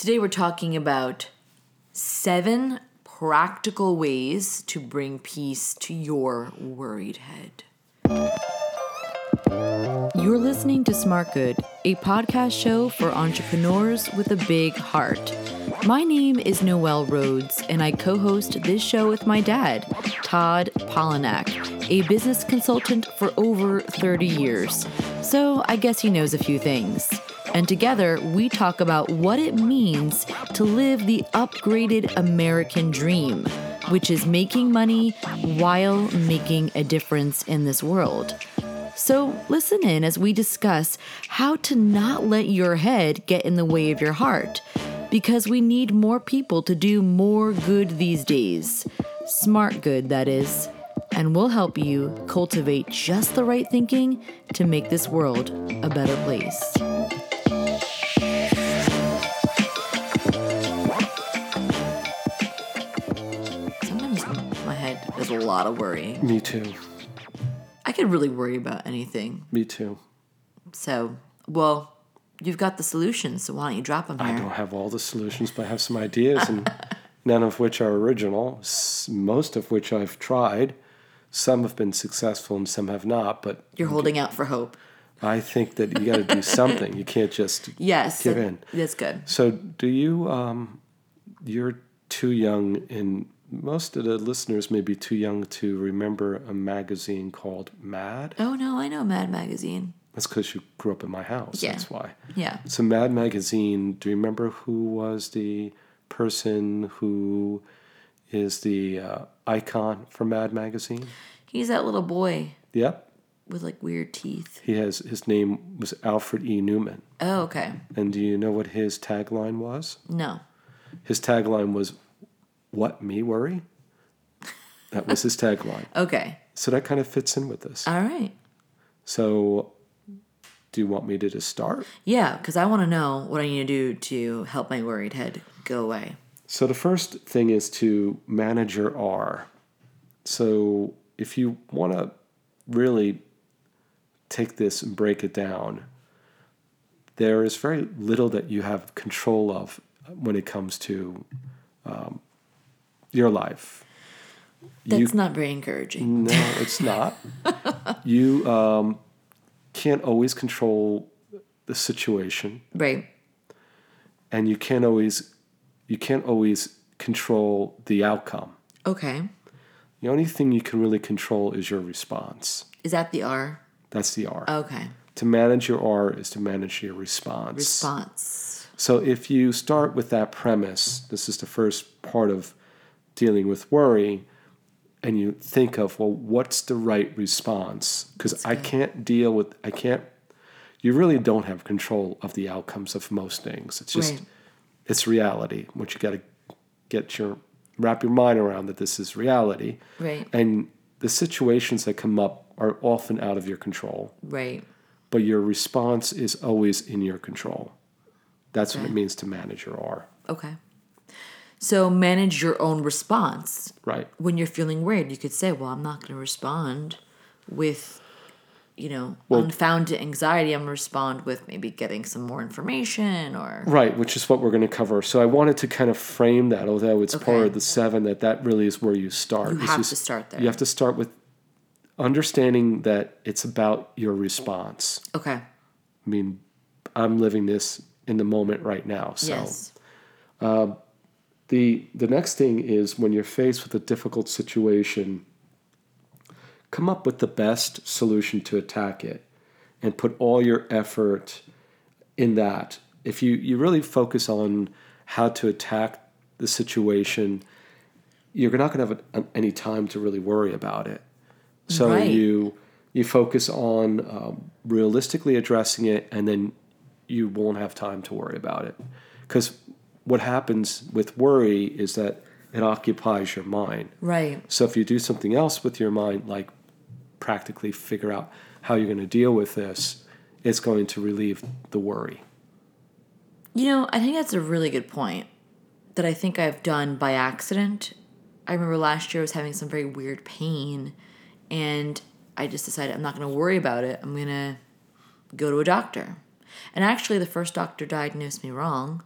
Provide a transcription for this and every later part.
Today we're talking about seven practical ways to bring peace to your worried head. You're listening to Smart Good, a podcast show for entrepreneurs with a big heart. My name is Noelle Rhodes, and I co host this show with my dad, Todd Polinak, a business consultant for over 30 years. So I guess he knows a few things. And together, we talk about what it means to live the upgraded American dream, which is making money while making a difference in this world. So, listen in as we discuss how to not let your head get in the way of your heart because we need more people to do more good these days. Smart good, that is. And we'll help you cultivate just the right thinking to make this world a better place. Lot of worrying. Me too. I could really worry about anything. Me too. So, well, you've got the solutions, so why don't you drop them here? I don't have all the solutions, but I have some ideas, and none of which are original. Most of which I've tried. Some have been successful, and some have not. But You're holding out for hope. I think that you got to do something. You can't just Yes, give in. That's good. So, do you? Um, you're too young, and most of the listeners may be too young to remember a magazine called Mad. Oh no, I know Mad Magazine. That's because you grew up in my house. Yeah. That's why. Yeah. So Mad Magazine, do you remember who was the person who is the uh, icon for Mad Magazine? He's that little boy Yep. with like weird teeth. He has his name was Alfred E. Neuman. Oh, okay. And do you know what his tagline was? No. His tagline was What me worry? That was his tagline. Okay. So that kind of fits in with this. All right. So do you want me to just start? Yeah, because I want to know what I need to do to help my worried head go away. So the first thing is to manage your R. So if you want to really take this and break it down, there is very little that you have control of when it comes to um, your life. That's not very encouraging. No, it's not. you um, can't always control the situation, Right. and you can't always you can't always control the outcome. Okay. The only thing you can really control is your response. Is that the R? That's the R. Okay. To manage your R is to manage your response. Response. So if you start with that premise, this is the first part of dealing with worry, and you think of, well, what's the right response? Because I can't deal with, I can't, you really don't have control of the outcomes of most things. It's just, Right. it's reality, which you got to get your, wrap your mind around that this is reality. Right. And the situations that come up are often out of your control, Right. but your response is always in your control. That's what it means to manage your R. Okay. So manage your own response. Right. When you're feeling worried, you could say, "Well, I'm not going to respond with, you know, Well- unfounded anxiety. I'm going to respond with maybe getting some more information or Right, which is what we're going to cover. So I wanted to kind of frame that, although it's part of the seven, that that really is where you start. You have just- to start there. You have to start with understanding that it's about your response. okay. I mean, I'm living this in the moment right now. So yes. Um, the the next thing is when you're faced with a difficult situation, come up with the best solution to attack it and put all your effort in that. If you, you really focus on how to attack the situation, you're not going to have any time to really worry about it. So Right. you you focus on um, realistically addressing it, and then you won't have time to worry about it. Because what happens with worry is that it occupies your mind. Right. So if you do something else with your mind, like practically figure out how you're going to deal with this, it's going to relieve the worry. You know, I think that's a really good point that I think I've done by accident. I remember last year I was having some very weird pain and I just decided I'm not going to worry about it. I'm going to go to a doctor. And actually, the first doctor diagnosed me wrong.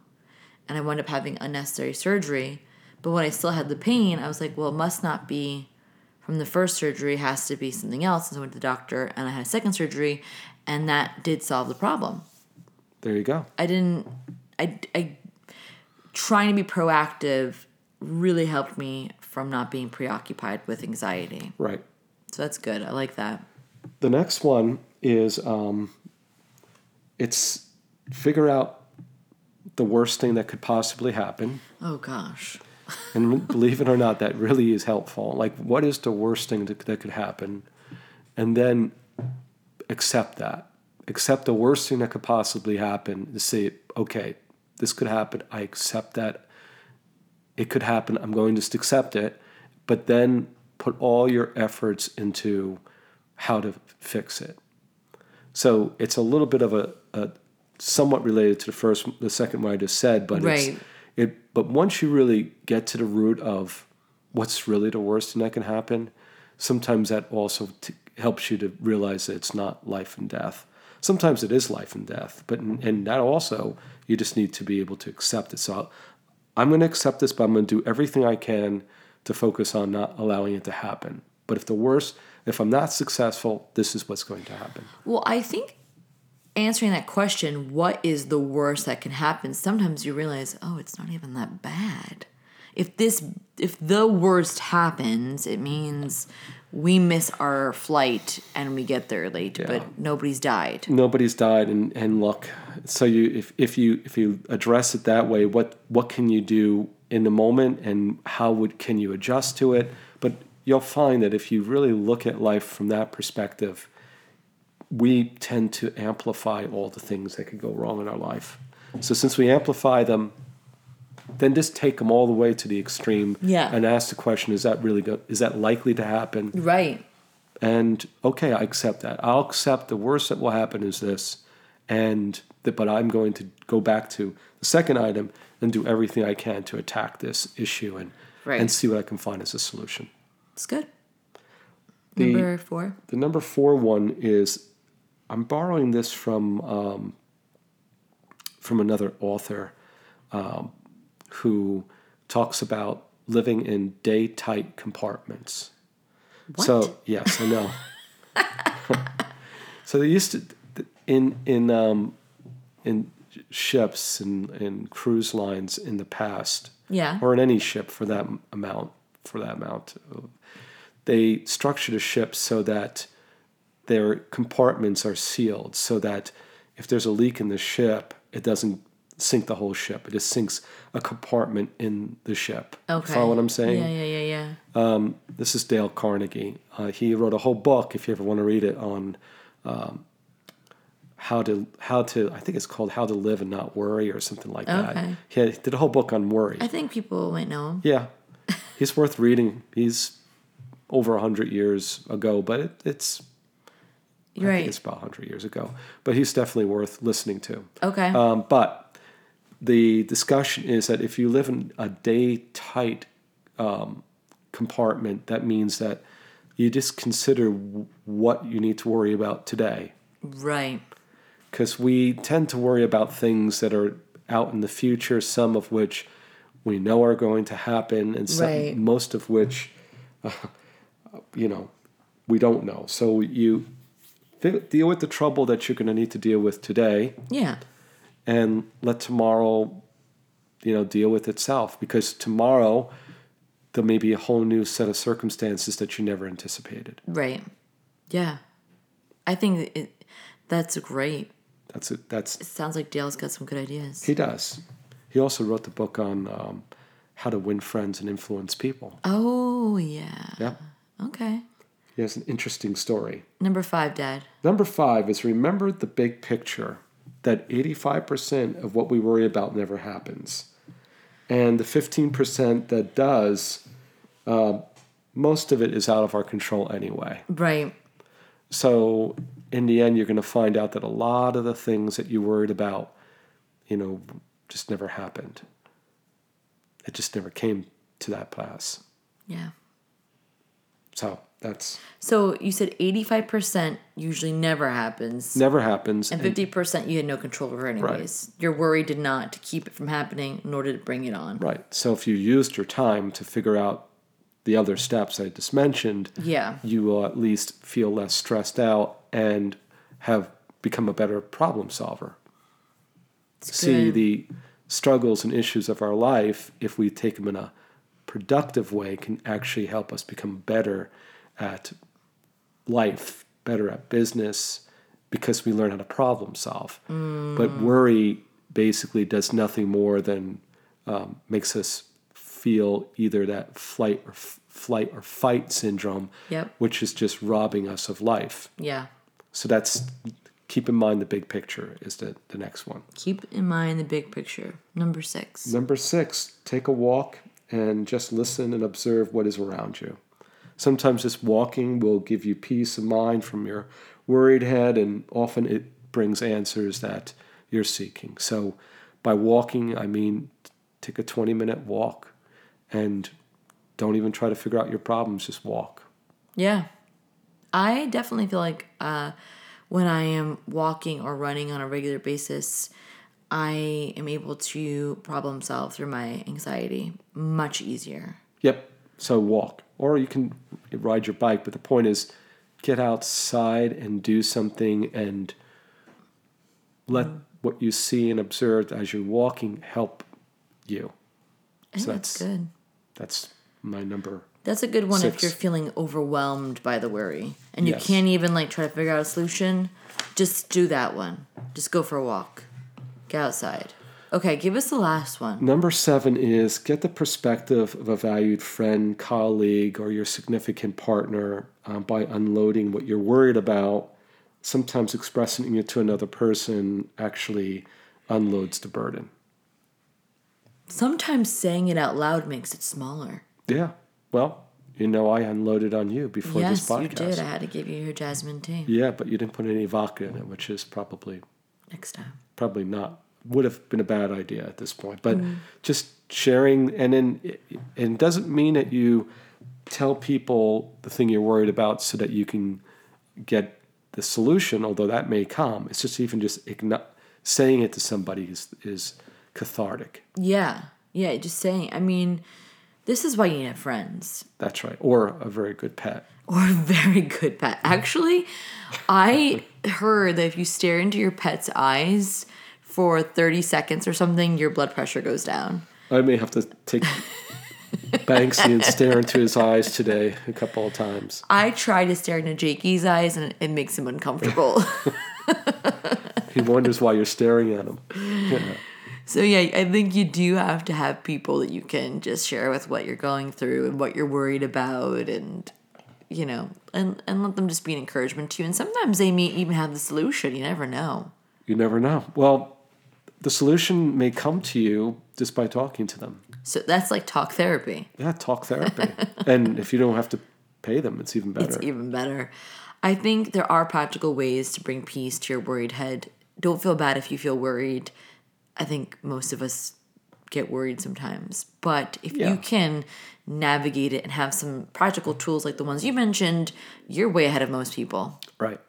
And I wound up having unnecessary surgery. But when I still had the pain, I was like, well, it must not be from the first surgery, it has to be something else. And so I went to the doctor and I had a second surgery, and that did solve the problem. There you go. I didn't, I, I, trying to be proactive really helped me from not being preoccupied with anxiety. Right. So that's good. I like that. The next one is um, it's figure out the worst thing that could possibly happen. Oh gosh. And believe it or not, that really is helpful. Like, what is the worst thing that, that could happen? And then accept that. Accept the worst thing that could possibly happen. To say, okay, this could happen. I accept that. It could happen. I'm going to just accept it. But then put all your efforts into how to fix it. So it's a little bit of a, a somewhat related to the first, the second one I just said, but Right. it's it. But once you really get to the root of what's really the worst thing that can happen, sometimes that also t- helps you to realize that it's not life and death. Sometimes it is life and death, but and that also you just need to be able to accept it. So I'm going to accept this, but I'm going to do everything I can to focus on not allowing it to happen. But if the worst, if I'm not successful, this is what's going to happen. Well, I think answering that question, what is the worst that can happen? Sometimes you realize, oh, it's not even that bad. If this, if the worst happens, it means we miss our flight and we get there late, but nobody's died. Nobody's died, and, and look. So you, if, if you if you address it that way, what what can you do in the moment, and how would can you adjust to it? But you'll find that if you really look at life from that perspective, we tend to amplify all the things that could go wrong in our life. So since we amplify them, then just take them all the way to the extreme Yeah. and ask the question: Is that really good is that likely to happen? Right. And okay, I accept that. I'll accept the worst that will happen is this, and that. But I'm going to go back to the second item and do everything I can to attack this issue and Right. and see what I can find as a solution. It's good. The- Number four. The number four one is I'm borrowing this from um, from another author um, who talks about living in day tight compartments. What? So yes, I know. so they used to in in um, in ships and, and cruise lines in the past, Yeah. or in any ship for that amount for that amount, they structured a ship so that their compartments are sealed, so that if there's a leak in the ship, it doesn't sink the whole ship. It just sinks a compartment in the ship. Okay. Follow what I'm saying? Yeah, yeah, yeah, yeah. This is Dale Carnegie. Uh, he wrote a whole book, if you ever want to read it, on um, how to how to. I think it's called How to Live and Not Worry or something like that. Okay. He, had, he did a whole book on worry. I think people might know him. yeah, he's worth reading. He's over hundred years ago, but it, it's You're I think right. it's about hundred years ago. But he's definitely worth listening to. Okay. Um, but the discussion is that if you live in a day tight um, compartment, that means that you just consider w- what you need to worry about today. right. Because we tend to worry about things that are out in the future, some of which we know are going to happen, and some, Right. most of which, uh, you know, we don't know. So you deal with the trouble that you're going to need to deal with today Yeah. and let tomorrow you know deal with itself because tomorrow there may be a whole new set of circumstances that you never anticipated Right. Yeah. I think it, that's great. that's it that's It sounds like Dale's got some good ideas. he does he also wrote the book on um, how to win friends and influence people Oh, yeah. yeah Okay. He has an interesting story Number five, Dad. number five is remember the big picture that 85% of what we worry about never happens and the 15% that does uh, most of it is out of our control anyway Right. So in the end, you're going to find out that a lot of the things that you worried about, you know, just never happened. It just never came to that pass. Yeah. So That's So you said 85% usually never happens. never happens. And and- 50% you had no control over anyways. Your worry did not to keep it from happening, nor did it bring it on. right. So if you used your time to figure out the other steps I just mentioned, Yeah. you will at least feel less stressed out and have become a better problem solver. See good. the struggles and issues of our life, if we take them in a productive way, can actually help us become better at life, better at business, because we learn how to problem solve. But worry basically does nothing more than um, makes us feel either that flight or f- flight or fight syndrome, Yep. which is just robbing us of life. Yeah. So that's keep in mind the big picture is the, the next one. Keep in mind the big picture. Number six. Number six, take a walk and just listen and observe what is around you. Sometimes just walking will give you peace of mind from your worried head, and often it brings answers that you're seeking. So, by walking, I mean take a 20 minute walk and don't even try to figure out your problems, just walk. Yeah. I definitely feel like uh, when I am walking or running on a regular basis, I am able to problem solve through my anxiety much easier. Yep. So walk, or you can ride your bike. But the point is, get outside and do something, and let what you see and observe as you're walking help you. I So that's that's- good. That's my number. That's a good one if you're feeling overwhelmed by the worry and you Yes. can't even like try to figure out a solution. Just do that one. Just go for a walk. Get outside. Okay, give us the last one. Number seven is get the perspective of a valued friend, colleague, or your significant partner um, by unloading what you're worried about. Sometimes expressing it to another person actually unloads the burden. Sometimes saying it out loud makes it smaller. Yeah. Well, you know, I unloaded on you before yes, this podcast. Yes, you did. I had to give you your jasmine tea Yeah, but you didn't put any vodka in it, which is probably next time. probably not would have been a bad idea at this point. But Mm. just sharing, and then it, it doesn't mean that you tell people the thing you're worried about so that you can get the solution. Although that may come, it's just even just igno- saying it to somebody is is cathartic. Yeah, yeah. Just saying. I mean, this is why you have friends That's right, or a very good pet. or a very good pet. Actually, I heard that if you stare into your pet's eyes for thirty seconds or something, your blood pressure goes down. I may have to take Banksy and stare into his eyes today a couple of times. I try to stare into Jakey's eyes and it makes him uncomfortable. He wonders why you're staring at him. Yeah. so yeah, I think you do have to have people that you can just share with what you're going through and what you're worried about and you know, and and let them just be an encouragement to you. And sometimes they may even have the solution. You never know. You never know. Well, the solution may come to you just by talking to them. So that's like talk therapy. Yeah, talk therapy. and if you don't have to pay them, it's even better. It's even better. I think there are practical ways to bring peace to your worried head. Don't feel bad if you feel worried. I think most of us get worried sometimes. But if Yeah. you can navigate it and have some practical tools like the ones you mentioned, you're way ahead of most people. right.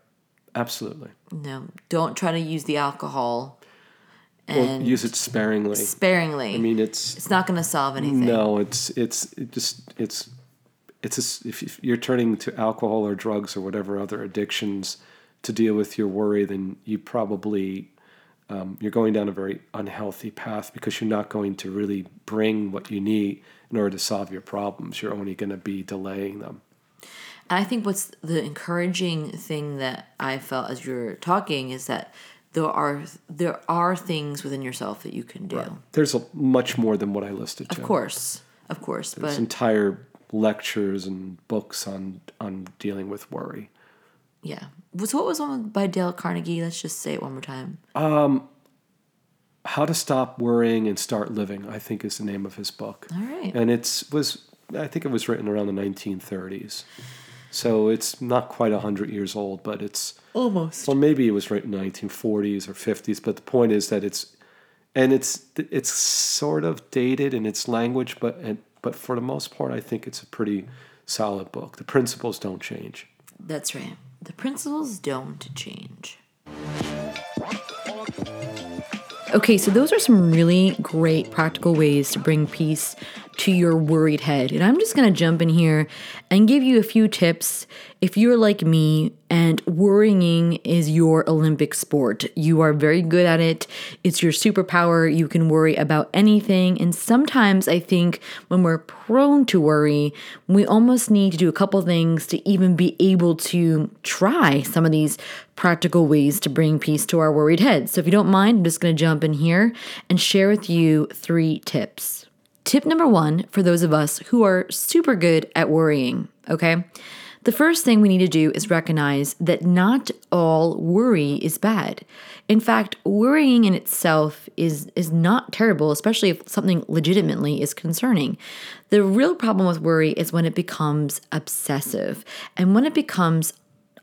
Absolutely. No, don't try to use the alcohol Well, use it sparingly. sparingly. I mean, it's it's not going to solve anything. no, it's it's it just it's it's a if you're turning to alcohol or drugs or whatever other addictions to deal with your worry, then you probably um, you're going down a very unhealthy path because you're not going to really bring what you need in order to solve your problems. You're only going to be delaying them. And I think what's the encouraging thing that I felt as you were talking is that there are there are things within yourself that you can do. There's a, much more than what I listed. Of to. course, of course, There's but entire lectures and books on on dealing with worry. yeah. So what was one by Dale Carnegie? Let's just say it one more time. Um, How to Stop Worrying and Start Living, I think, is the name of his book. All right. And it's was I think it was written around the 1930s, so it's not quite hundred years old, but it's Almost. well maybe it was written in 1940s or 50s. But the point is that it's and it's it's sort of dated in its language, but and, but for the most part, I think it's a pretty solid book. The principles don't change. That's right. The principles don't change. Okay, so those are some really great practical ways to bring peace to your worried head. And I'm just going to jump in here and give you a few tips if you're like me and worrying is your Olympic sport. You are very good at it. It's your superpower. You can worry about anything. And sometimes I think when we're prone to worry, we almost need to do a couple things to even be able to try some of these practical ways to bring peace to our worried heads. So if you don't mind, I'm just going to jump in here and share with you three tips. Tip number one for those of us who are super good at worrying, okay? The first thing we need to do is recognize that not all worry is bad. In fact, worrying in itself is is not terrible, especially if something legitimately is concerning. The real problem with worry is when it becomes obsessive and when it becomes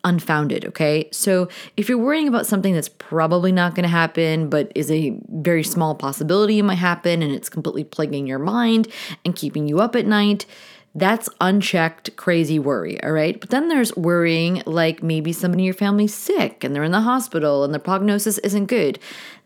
unfounded, okay? So if you're worrying about something that's probably not going to happen, but is a very small possibility it might happen and it's completely plaguing your mind and keeping you up at night, that's unchecked crazy worry, all right? But then there's worrying like maybe somebody in your family's sick and they're in the hospital and the prognosis isn't good.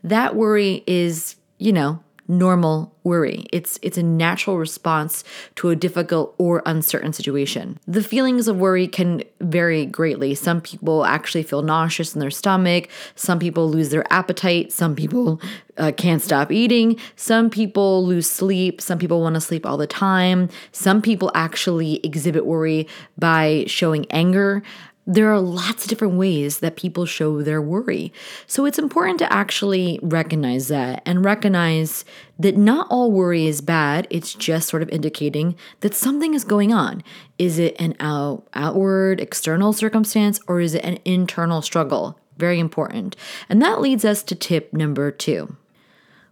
That worry is, you know, normal worry. It's it's a natural response to a difficult or uncertain situation. The feelings of worry can vary greatly. Some people actually feel nauseous in their stomach, some people lose their appetite, some people uh, can't stop eating, some people lose sleep, some people want to sleep all the time. Some people actually exhibit worry by showing anger. There are lots of different ways that people show their worry. So it's important to actually recognize that and recognize that not all worry is bad. It's just sort of indicating that something is going on. Is it an out, outward, external circumstance or is it an internal struggle? Very important. And that leads us to tip number two.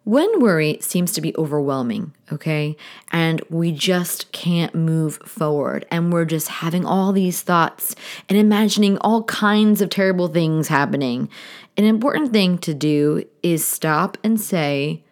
When worry seems to be overwhelming, okay, and we just can't move forward, and we're just having all these thoughts and imagining all kinds of terrible things happening, an important thing to do is stop and say,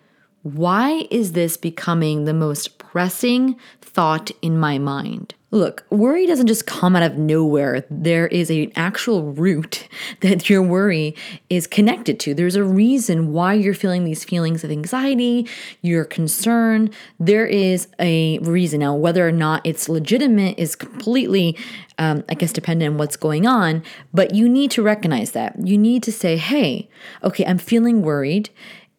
why is this becoming the most pressing thought in my mind? Look, worry doesn't just come out of nowhere. There is an actual root that your worry is connected to. There's a reason why you're feeling these feelings of anxiety, your concern. There is a reason. Now, whether or not it's legitimate is completely, um, I guess, dependent on what's going on, but you need to recognize that. You need to say, hey, okay, I'm feeling worried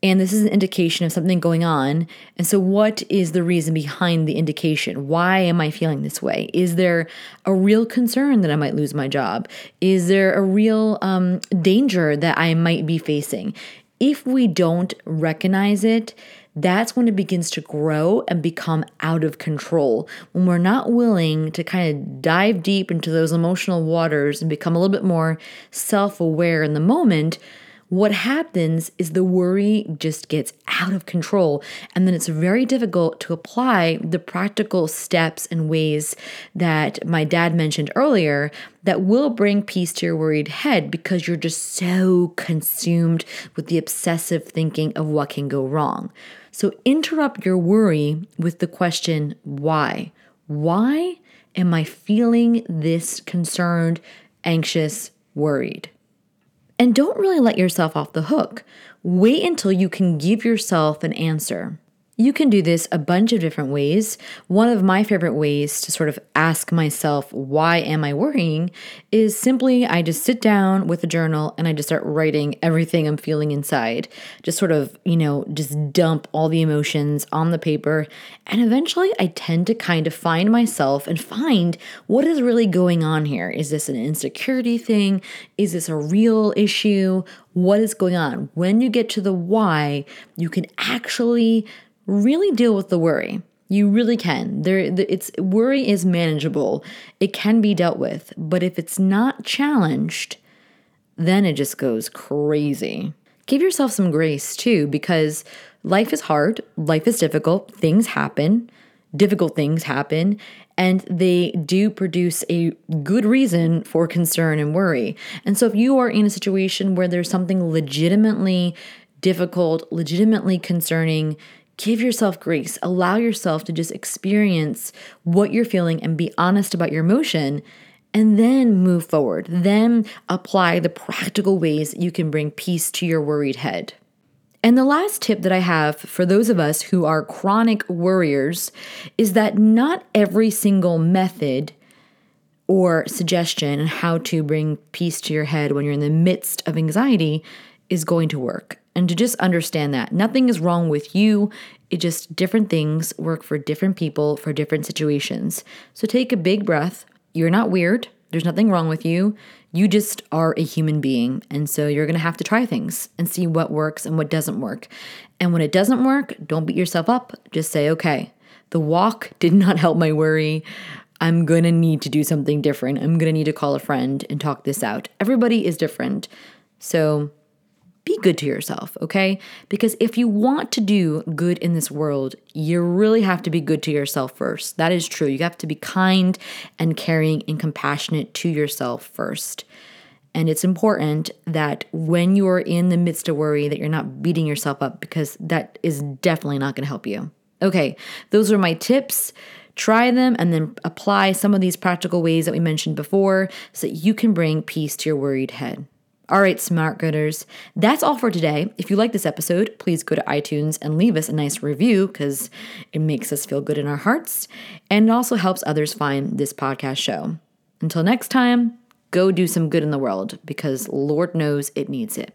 and this is an indication of something going on. And so, what is the reason behind the indication? Why am I feeling this way? Is there a real concern that I might lose my job? Is there a real um, danger that I might be facing? If we don't recognize it, that's when it begins to grow and become out of control. When we're not willing to kind of dive deep into those emotional waters and become a little bit more self aware in the moment, what happens is the worry just gets out of control. And then it's very difficult to apply the practical steps and ways that my dad mentioned earlier that will bring peace to your worried head because you're just so consumed with the obsessive thinking of what can go wrong. So interrupt your worry with the question, why? Why am I feeling this concerned, anxious, worried? And don't really let yourself off the hook. Wait until you can give yourself an answer. You can do this a bunch of different ways. One of my favorite ways to sort of ask myself, why am I worrying, is simply I just sit down with a journal and I just start writing everything I'm feeling inside. Just sort of, you know, just dump all the emotions on the paper. And eventually I tend to kind of find myself and find what is really going on here. Is this an insecurity thing? Is this a real issue? What is going on? When you get to the why, you can actually really deal with the worry. You really can. There it's worry is manageable. It can be dealt with, but if it's not challenged, then it just goes crazy. Give yourself some grace too because life is hard, life is difficult, things happen, difficult things happen, and they do produce a good reason for concern and worry. And so if you are in a situation where there's something legitimately difficult, legitimately concerning, give yourself grace. Allow yourself to just experience what you're feeling and be honest about your emotion and then move forward. Then apply the practical ways you can bring peace to your worried head. And the last tip that I have for those of us who are chronic worriers is that not every single method or suggestion on how to bring peace to your head when you're in the midst of anxiety is going to work. And to just understand that nothing is wrong with you, it just different things work for different people for different situations. So take a big breath. You're not weird. There's nothing wrong with you. You just are a human being. And so you're going to have to try things and see what works and what doesn't work. And when it doesn't work, don't beat yourself up. Just say, okay, the walk did not help my worry. I'm going to need to do something different. I'm going to need to call a friend and talk this out. Everybody is different. So be good to yourself, okay? Because if you want to do good in this world, you really have to be good to yourself first. That is true. You have to be kind and caring and compassionate to yourself first. And it's important that when you are in the midst of worry that you're not beating yourself up because that is definitely not going to help you. Okay, those are my tips. Try them and then apply some of these practical ways that we mentioned before so that you can bring peace to your worried head. All right, smart gooders. That's all for today. If you like this episode, please go to iTunes and leave us a nice review because it makes us feel good in our hearts and it also helps others find this podcast show. Until next time, go do some good in the world because Lord knows it needs it.